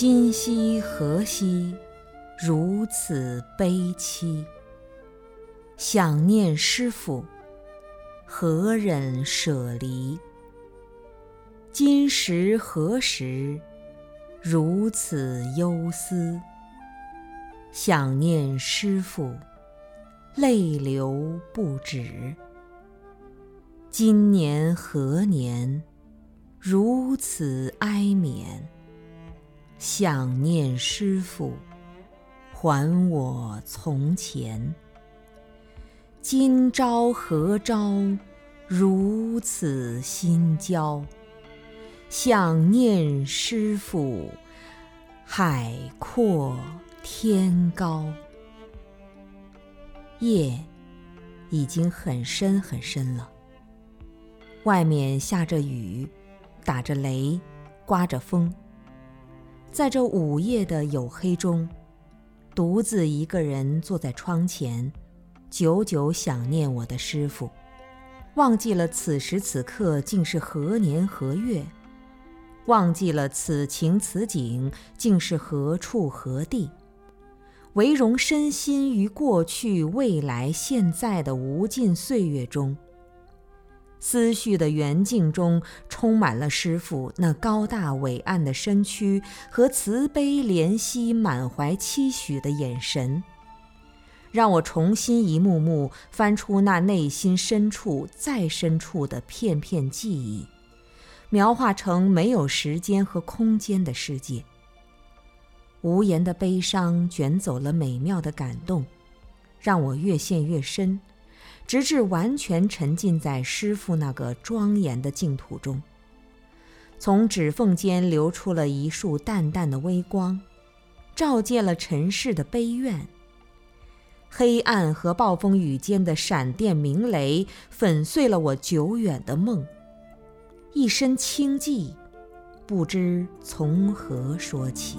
今夕何夕，如此悲凄。想念师父，何忍舍离？今时何时，如此忧思？想念师父，泪流不止。今年何年，如此哀悯？想念师父，还我从前。今朝何朝，如此心焦？想念师父，海阔天高。夜已经很深很深了，外面下着雨，打着雷，刮着风。在这午夜的黝黑中，独自一个人坐在窗前。久久想念我的师父，忘记了此时此刻竟是何年何月，忘记了此情此景竟是何处何地，唯容身心于过去、未来、现在的无尽岁月中。思绪的圆镜中充满了师父那高大伟岸的身躯和慈悲怜惜、满怀期许的眼神。让我重新一幕幕翻出那内心深处再深处的片片记忆，描画成没有时间和空间的世界。无言的悲伤卷走了美妙的感动，让我越陷越深，直至完全沉浸在师父那个庄严的净土中。从指缝间流出了一束淡淡的微光，照见了尘世的悲怨。黑暗和暴风雨间的闪电鸣雷，粉碎了我久远的梦。一身清寂，不知从何说起。